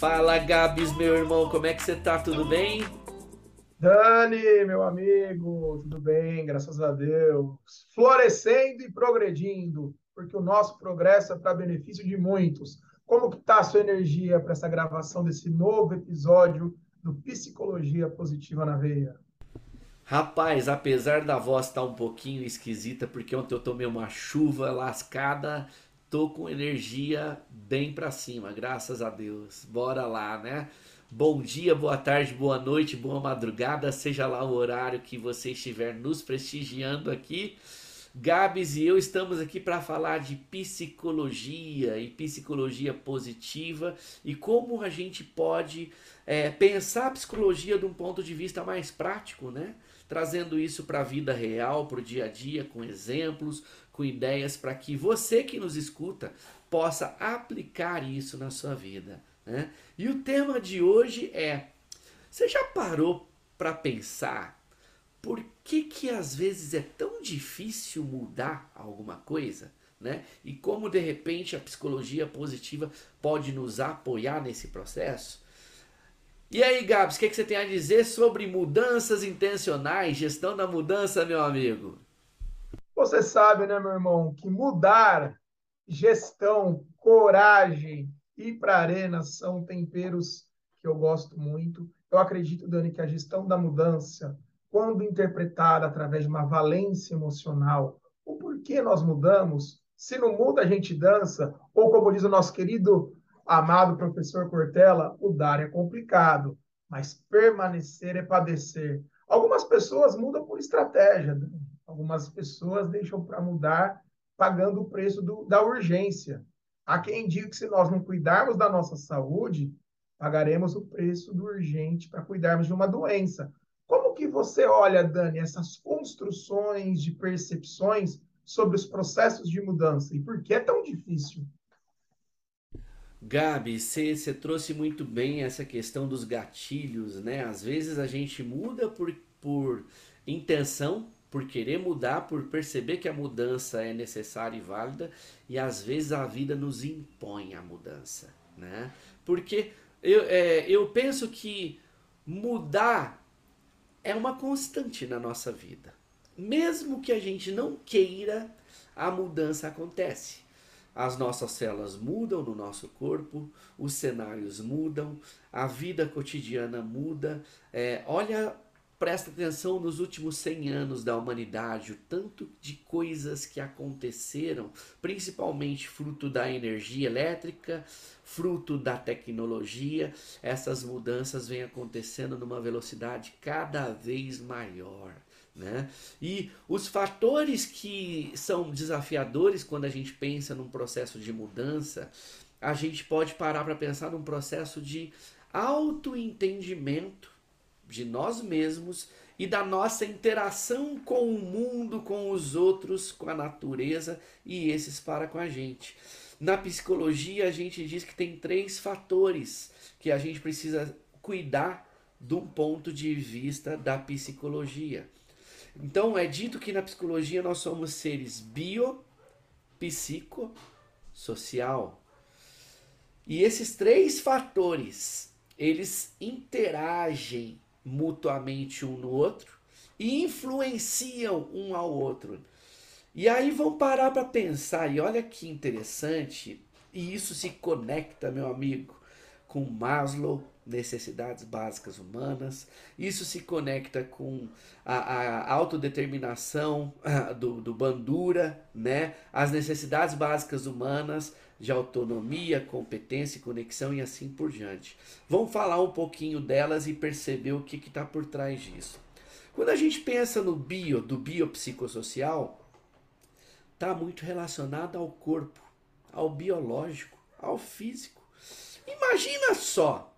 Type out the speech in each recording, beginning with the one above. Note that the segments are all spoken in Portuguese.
Fala Gabs, meu irmão, como é que você tá? Tudo bem? Dani, meu amigo, tudo bem? Graças a Deus. Florescendo e progredindo, porque o nosso progresso é para benefício de muitos. Como que tá a sua energia para essa gravação desse novo episódio do Psicologia Positiva na Veia? Rapaz, apesar da voz estar tá um pouquinho esquisita, porque ontem eu tomei uma chuva lascada, tô com energia bem para cima, graças a Deus. Bora lá, né? Bom dia, boa tarde, boa noite, boa madrugada, seja lá o horário que você estiver nos prestigiando aqui. Gabs e eu estamos aqui para falar de psicologia e psicologia positiva e como a gente pode é, pensar a psicologia de um ponto de vista mais prático, né? Trazendo isso para a vida real, para o dia a dia, com exemplos, com ideias para que você que nos escuta possa aplicar isso na sua vida. Né? E o tema de hoje é: você já parou para pensar por que, que às vezes é tão difícil mudar alguma coisa? Né? E como de repente a psicologia positiva pode nos apoiar nesse processo? E aí, Gabs, o que, que você tem a dizer sobre mudanças intencionais, gestão da mudança, meu amigo? Você sabe, né, meu irmão, que mudar, gestão, coragem, ir para a arena são temperos que eu gosto muito. Eu acredito, Dani, que a gestão da mudança, quando interpretada através de uma valência emocional, o porquê nós mudamos, se não muda a gente dança, ou como diz o nosso querido amado professor Cortella, mudar é complicado, mas permanecer é padecer. Algumas pessoas mudam por estratégia, Dani. Algumas pessoas deixam para mudar pagando o preço do, da urgência. Há quem diga que se nós não cuidarmos da nossa saúde, pagaremos o preço do urgente para cuidarmos de uma doença. Como que você olha, Dani, essas construções de percepções sobre os processos de mudança e por que é tão difícil? Gabi, você trouxe muito bem essa questão dos gatilhos, né? Às vezes a gente muda por, por intenção, por querer mudar, por perceber que a mudança é necessária e válida, e às vezes a vida nos impõe a mudança, né? Porque eu, é, eu penso que mudar é uma constante na nossa vida. Mesmo que a gente não queira, a mudança acontece. As nossas células mudam no nosso corpo, os cenários mudam, a vida cotidiana muda. É, olha presta atenção nos últimos 100 anos da humanidade, o tanto de coisas que aconteceram, principalmente fruto da energia elétrica, fruto da tecnologia, essas mudanças vêm acontecendo numa velocidade cada vez maior. Né? E os fatores que são desafiadores quando a gente pensa num processo de mudança, a gente pode parar para pensar num processo de autoentendimento de nós mesmos e da nossa interação com o mundo, com os outros, com a natureza e esses para com a gente. Na psicologia, a gente diz que tem três fatores que a gente precisa cuidar de um ponto de vista da psicologia. Então, é dito que na psicologia nós somos seres bio, psico, social. E esses três fatores, eles interagem mutuamente um no outro e influenciam um ao outro. E aí vão parar para pensar, e olha que interessante, e isso se conecta, meu amigo, com Maslow, necessidades básicas humanas, isso se conecta com a, a autodeterminação do, do Bandura, né? as necessidades básicas humanas, de autonomia, competência, conexão e assim por diante. Vamos falar um pouquinho delas e perceber o que está por trás disso. Quando a gente pensa no bio, do biopsicossocial, está muito relacionado ao corpo, ao biológico, ao físico. Imagina só,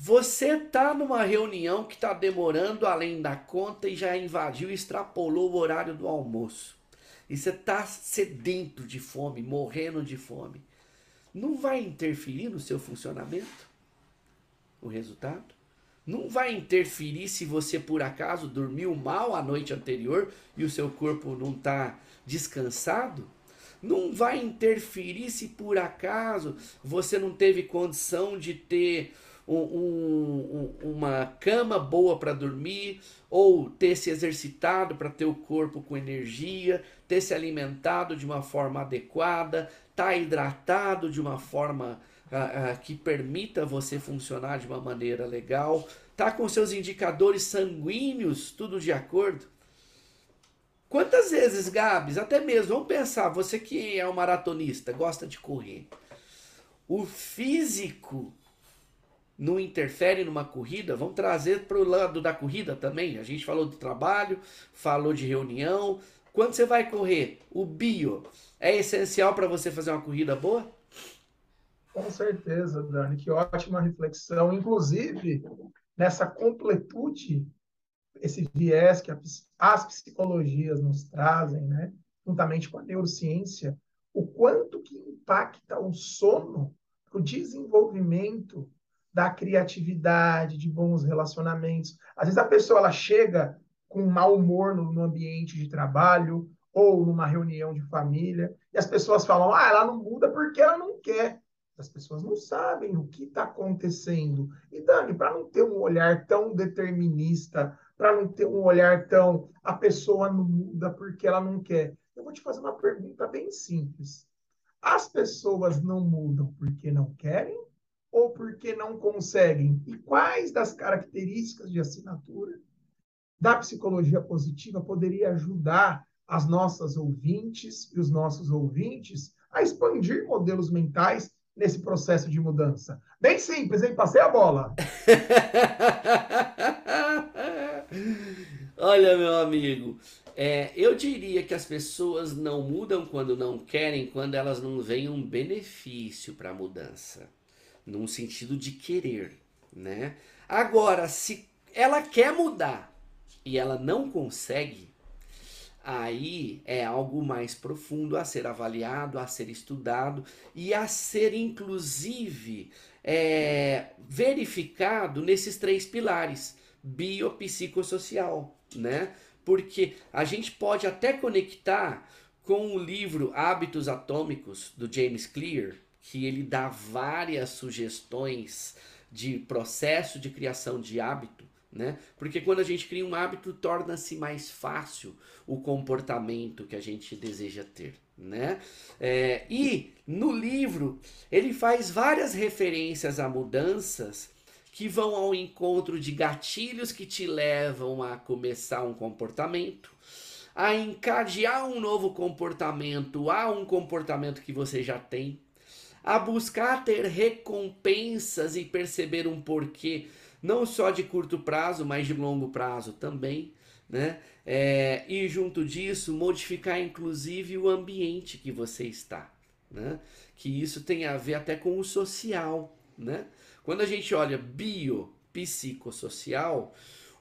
você tá numa reunião que está demorando além da conta e já invadiu extrapolou o horário do almoço e você está sedento de fome, morrendo de fome, não vai interferir no seu funcionamento? O resultado? Não vai interferir se você por acaso dormiu mal a noite anterior e o seu corpo não está descansado? Não vai interferir se por acaso você não teve condição de ter um, um, uma cama boa para dormir, ou ter se exercitado para ter o corpo com energia, ter se alimentado de uma forma adequada, estar tá hidratado de uma forma ah, ah, que permita você funcionar de uma maneira legal, tá com seus indicadores sanguíneos tudo de acordo. Quantas vezes, Gabs, até mesmo, vamos pensar, você que é um maratonista, gosta de correr, o físico não interfere numa corrida, vamos trazer para o lado da corrida também. A gente falou do trabalho, falou de reunião. Quando você vai correr, o bio é essencial para você fazer uma corrida boa? Com certeza, Dani, que ótima reflexão. Inclusive, nessa completude, esse viés que as psicologias nos trazem, né, juntamente com a neurociência, o quanto que impacta o sono o desenvolvimento da criatividade, de bons relacionamentos. Às vezes a pessoa ela chega com mau humor no, no ambiente de trabalho ou numa reunião de família e as pessoas falam: ah, ela não muda porque ela não quer. As pessoas não sabem o que está acontecendo. E Dani, para não ter um olhar tão determinista, para não ter um olhar tão a pessoa não muda porque ela não quer, eu vou te fazer uma pergunta bem simples. As pessoas não mudam porque não querem ou porque não conseguem? E quais das características de assinatura da psicologia positiva poderia ajudar as nossas ouvintes e os nossos ouvintes a expandir modelos mentais nesse processo de mudança? Bem simples, hein? Passei a bola. Olha, meu amigo, é, eu diria que as pessoas não mudam quando não querem, quando elas não veem um benefício para a mudança num sentido de querer, né? Agora, se ela quer mudar e ela não consegue, aí é algo mais profundo a ser avaliado, a ser estudado e a ser inclusive é, verificado nesses três pilares biopsicossocial, né? Porque a gente pode até conectar com o livro Hábitos Atômicos do James Clear, que ele dá várias sugestões de processo de criação de hábito, né? Porque quando a gente cria um hábito, torna-se mais fácil o comportamento que a gente deseja ter, né? É, e no livro ele faz várias referências a mudanças que vão ao encontro de gatilhos que te levam a começar um comportamento, a encadear um novo comportamento a um comportamento que você já tem, a buscar ter recompensas e perceber um porquê, não só de curto prazo, mas de longo prazo também. Né? É, e junto disso, modificar inclusive o ambiente que você está. Né? Que isso tem a ver até com o social. Né? Quando a gente olha bio, psicossocial,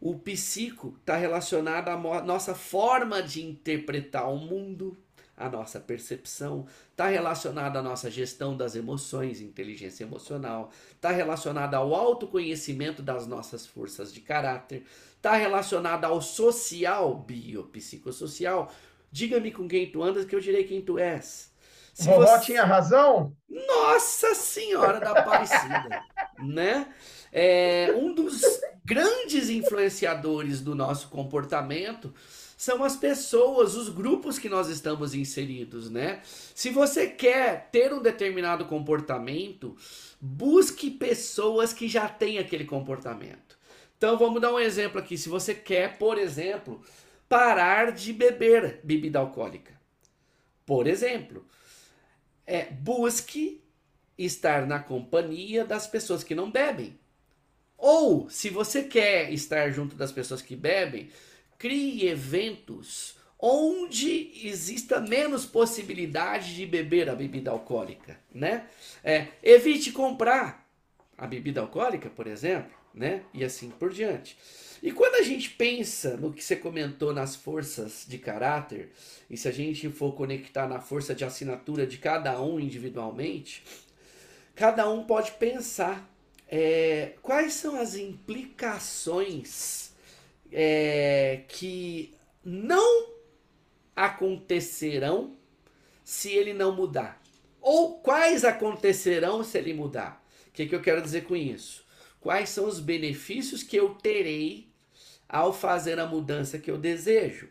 o psico está relacionado à nossa forma de interpretar o mundo, a nossa percepção, está relacionada à nossa gestão das emoções, inteligência emocional, está relacionada ao autoconhecimento das nossas forças de caráter, está relacionada ao social, biopsicossocial. Diga-me com quem tu andas que eu direi quem tu és. Se Vovó você... tinha razão? Nossa Senhora da Aparecida, né? É, um dos grandes influenciadores do nosso comportamento são as pessoas, os grupos que nós estamos inseridos, né? Se você quer ter um determinado comportamento, busque pessoas que já têm aquele comportamento. Então vamos dar um exemplo aqui. Se você quer, por exemplo, parar de beber bebida alcoólica, por exemplo, é, busque estar na companhia das pessoas que não bebem. Ou, se você quer estar junto das pessoas que bebem, crie eventos onde exista menos possibilidade de beber a bebida alcoólica, né? É, evite comprar a bebida alcoólica, por exemplo, né? E assim por diante. E quando a gente pensa no que você comentou nas forças de caráter, e se a gente for conectar na força de assinatura de cada um individualmente, cada um pode pensar é, quais são as implicações é, que não acontecerão se ele não mudar? Ou quais acontecerão se ele mudar? O que, que eu quero dizer com isso? Quais são os benefícios que eu terei ao fazer a mudança que eu desejo?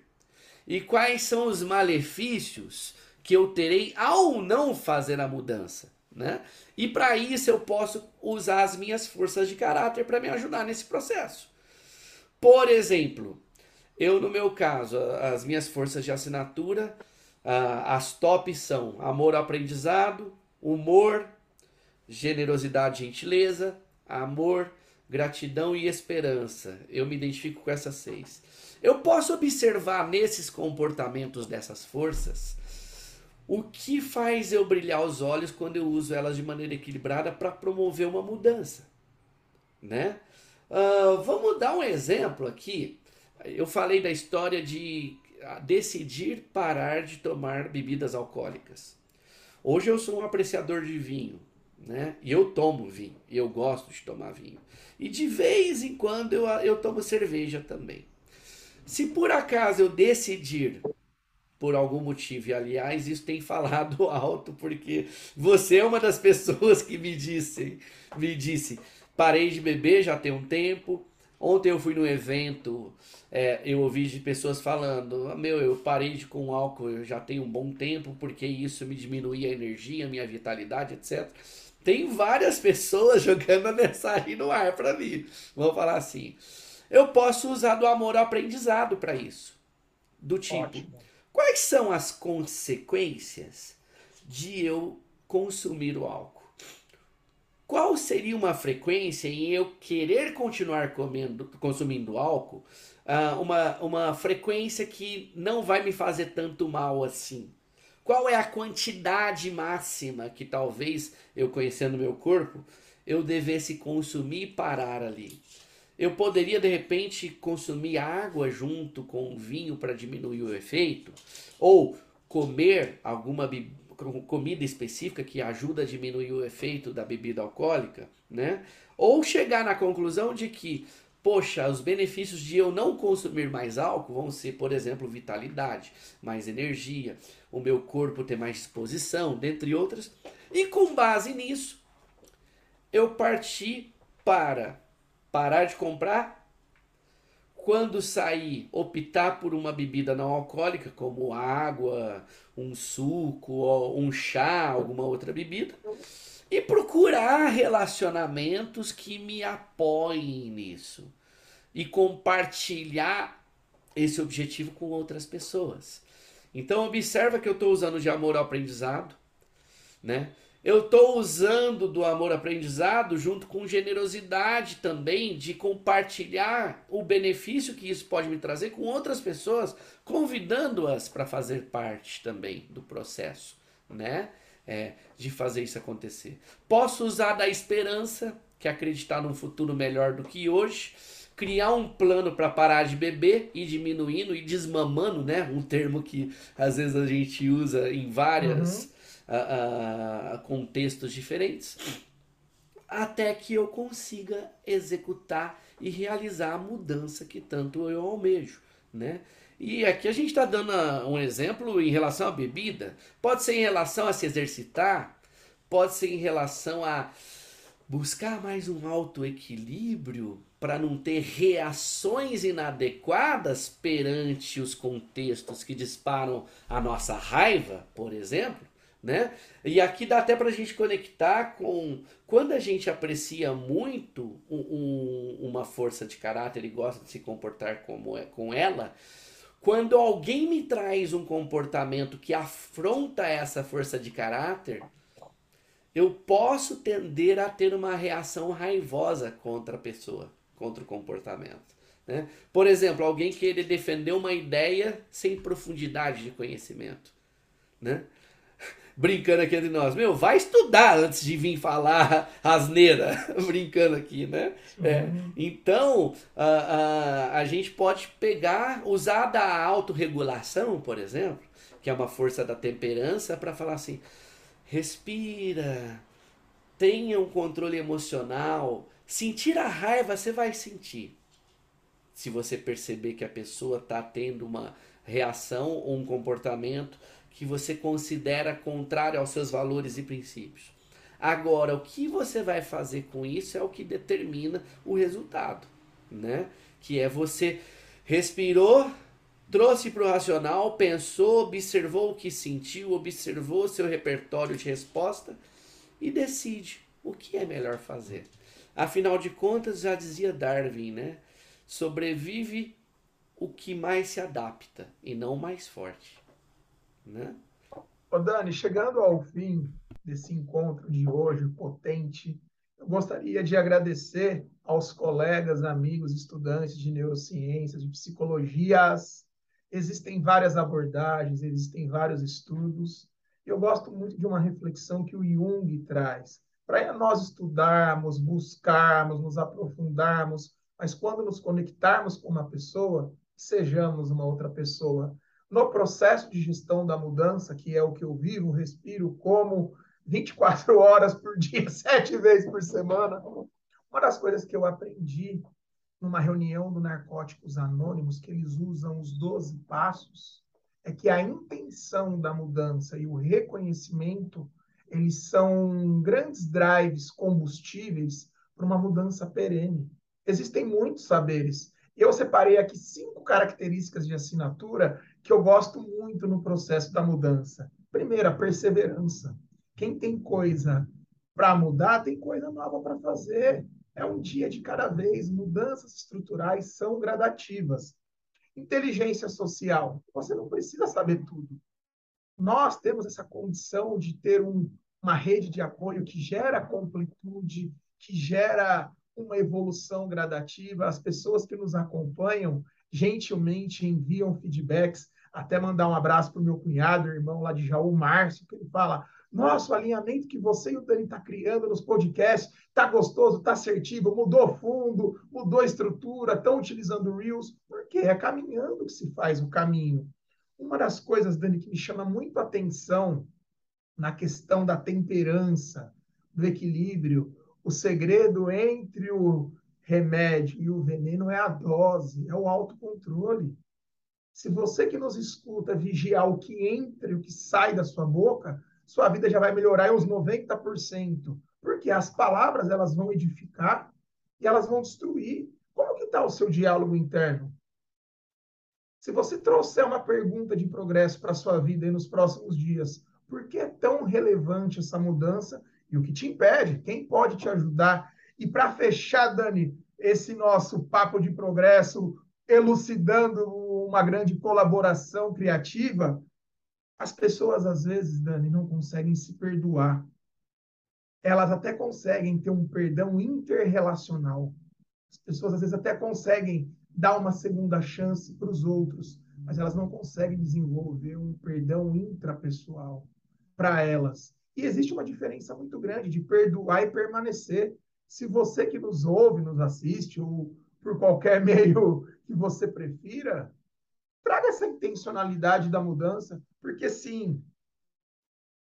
E quais são os malefícios que eu terei ao não fazer a mudança? Né? E para isso eu posso usar as minhas forças de caráter para me ajudar nesse processo. Por exemplo, eu no meu caso, as minhas forças de assinatura, as tops são amor ao aprendizado, humor, generosidade e gentileza, amor, gratidão e esperança. Eu me identifico com essas seis. Eu posso observar nesses comportamentos dessas forças o que faz eu brilhar os olhos quando eu uso elas de maneira equilibrada para promover uma mudança, né? Uh, vamos dar um exemplo aqui. Eu falei da história de ah, decidir parar de tomar bebidas alcoólicas. Hoje eu sou um apreciador de vinho, né? E eu tomo vinho, eu gosto de tomar vinho. E de vez em quando eu, eu tomo cerveja também. Se por acaso eu decidir por algum motivo. E aliás, isso tem falado alto porque você é uma das pessoas que me disse, me disse, parei de beber já tem um tempo. Ontem eu fui num evento, é, eu ouvi de pessoas falando, meu, eu parei de com álcool já tem um bom tempo porque isso me diminuía a energia, a minha vitalidade, etc. Tem várias pessoas jogando a mensagem no ar para mim. Vamos falar assim. Eu posso usar do amor ao aprendizado para isso. Do tipo, Ótimo Quais são as consequências de eu consumir o álcool? Qual seria uma frequência em eu querer continuar comendo, consumindo álcool? Uh, uma, uma frequência que não vai me fazer tanto mal assim. Qual é a quantidade máxima que talvez eu conhecendo meu corpo eu devesse consumir e parar ali? Eu poderia de repente consumir água junto com vinho para diminuir o efeito, ou comer alguma comida específica que ajuda a diminuir o efeito da bebida alcoólica, né? Ou chegar na conclusão de que, poxa, os benefícios de eu não consumir mais álcool vão ser, por exemplo, vitalidade, mais energia, o meu corpo ter mais disposição, dentre outras. E com base nisso, eu parti para parar de comprar. Quando sair, optar por uma bebida não alcoólica, como água, um suco, um chá, alguma outra bebida. E procurar relacionamentos que me apoiem nisso. E compartilhar esse objetivo com outras pessoas. Então observa que eu estou usando de amor ao aprendizado, né? Eu estou usando do amor aprendizado junto com generosidade também de compartilhar o benefício que isso pode me trazer com outras pessoas, convidando-as para fazer parte também do processo, né? É, de fazer isso acontecer. Posso usar da esperança, que é acreditar num futuro melhor do que hoje, criar um plano para parar de beber e diminuindo e desmamando, né? Um termo que às vezes a gente usa em várias. Uhum a, a contextos diferentes, até que eu consiga executar e realizar a mudança que tanto eu almejo, né? E aqui a gente está dando um exemplo em relação à bebida, pode ser em relação a se exercitar, pode ser em relação a buscar mais um alto equilíbrio para não ter reações inadequadas perante os contextos que disparam a nossa raiva, por exemplo, né? E aqui dá até para a gente conectar com quando a gente aprecia muito um, um, uma força de caráter e gosta de se comportar como é, com ela, quando alguém me traz um comportamento que afronta essa força de caráter, eu posso tender a ter uma reação raivosa contra a pessoa, contra o comportamento. Né? Por exemplo, alguém querer defender uma ideia sem profundidade de conhecimento. Né? Brincando aqui entre nós, meu, vai estudar antes de vir falar asneira, brincando aqui, né? É, então, a, a, a gente pode pegar, usar da autorregulação, por exemplo, que é uma força da temperança, para falar assim: respira, tenha um controle emocional. Sentir a raiva você vai sentir. Se você perceber que a pessoa está tendo uma reação ou um comportamento que você considera contrário aos seus valores e princípios. Agora, o que você vai fazer com isso é o que determina o resultado, né? Que é você respirou, trouxe para o racional, pensou, observou o que sentiu, observou seu repertório de resposta e decide o que é melhor fazer. Afinal de contas, já dizia Darwin, né? Sobrevive o que mais se adapta e não o mais forte, né? Ô Dani, chegando ao fim desse encontro de hoje potente, eu gostaria de agradecer aos colegas, amigos, estudantes de neurociências, de psicologias. Existem várias abordagens, existem vários estudos. Eu gosto muito de uma reflexão que o Jung traz. Para nós estudarmos, buscarmos, nos aprofundarmos, mas quando nos conectarmos com uma pessoa, sejamos uma outra pessoa no processo de gestão da mudança, que é o que eu vivo, respiro, como 24 horas por dia, sete vezes por semana. Uma das coisas que eu aprendi numa reunião do Narcóticos Anônimos, que eles usam os 12 passos, é que a intenção da mudança e o reconhecimento, eles são grandes drives combustíveis para uma mudança perene. Existem muitos saberes. Eu separei aqui cinco características de assinatura que eu gosto muito no processo da mudança. Primeiro, a perseverança. Quem tem coisa para mudar, tem coisa nova para fazer. É um dia de cada vez. Mudanças estruturais são gradativas. Inteligência social. Você não precisa saber tudo. Nós temos essa condição de ter um, uma rede de apoio que gera completude, que gera uma evolução gradativa. As pessoas que nos acompanham, gentilmente enviam feedbacks, até mandar um abraço para o meu cunhado, irmão lá de Jaú, Márcio, que ele fala: nosso alinhamento que você e o Dani está criando nos podcasts está gostoso, está assertivo, mudou fundo, mudou estrutura, estão utilizando Reels, porque é caminhando que se faz o caminho. Uma das coisas, Dani, que me chama muito a atenção na questão da temperança, do equilíbrio, o segredo entre o remédio e o veneno é a dose, é o autocontrole. Se você que nos escuta vigiar o que entra e o que sai da sua boca, sua vida já vai melhorar em uns 90%. Porque as palavras elas vão edificar e elas vão destruir. Como que está o seu diálogo interno? Se você trouxer uma pergunta de progresso para a sua vida nos próximos dias, por que é tão relevante essa mudança e o que te impede? Quem pode te ajudar e para fechar, Dani, esse nosso papo de progresso, elucidando uma grande colaboração criativa, as pessoas às vezes, Dani, não conseguem se perdoar. Elas até conseguem ter um perdão interrelacional. As pessoas às vezes até conseguem dar uma segunda chance para os outros, mas elas não conseguem desenvolver um perdão intrapessoal para elas. E existe uma diferença muito grande de perdoar e permanecer. Se você que nos ouve, nos assiste, ou por qualquer meio que você prefira, traga essa intencionalidade da mudança, porque sim,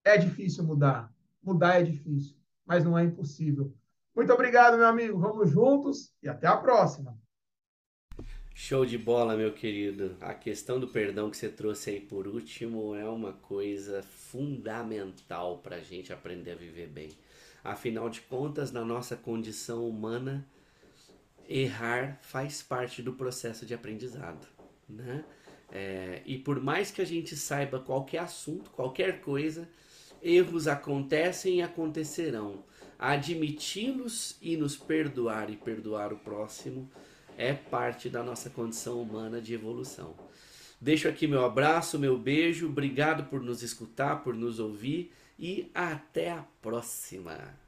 é difícil mudar. Mudar é difícil, mas não é impossível. Muito obrigado, meu amigo. Vamos juntos e até a próxima. Show de bola, meu querido. A questão do perdão que você trouxe aí por último é uma coisa fundamental para a gente aprender a viver bem. Afinal de contas, na nossa condição humana, errar faz parte do processo de aprendizado, né? É, e por mais que a gente saiba qualquer assunto, qualquer coisa, erros acontecem e acontecerão. Admiti-los e nos perdoar e perdoar o próximo é parte da nossa condição humana de evolução. Deixo aqui meu abraço, meu beijo, obrigado por nos escutar, por nos ouvir e até a próxima.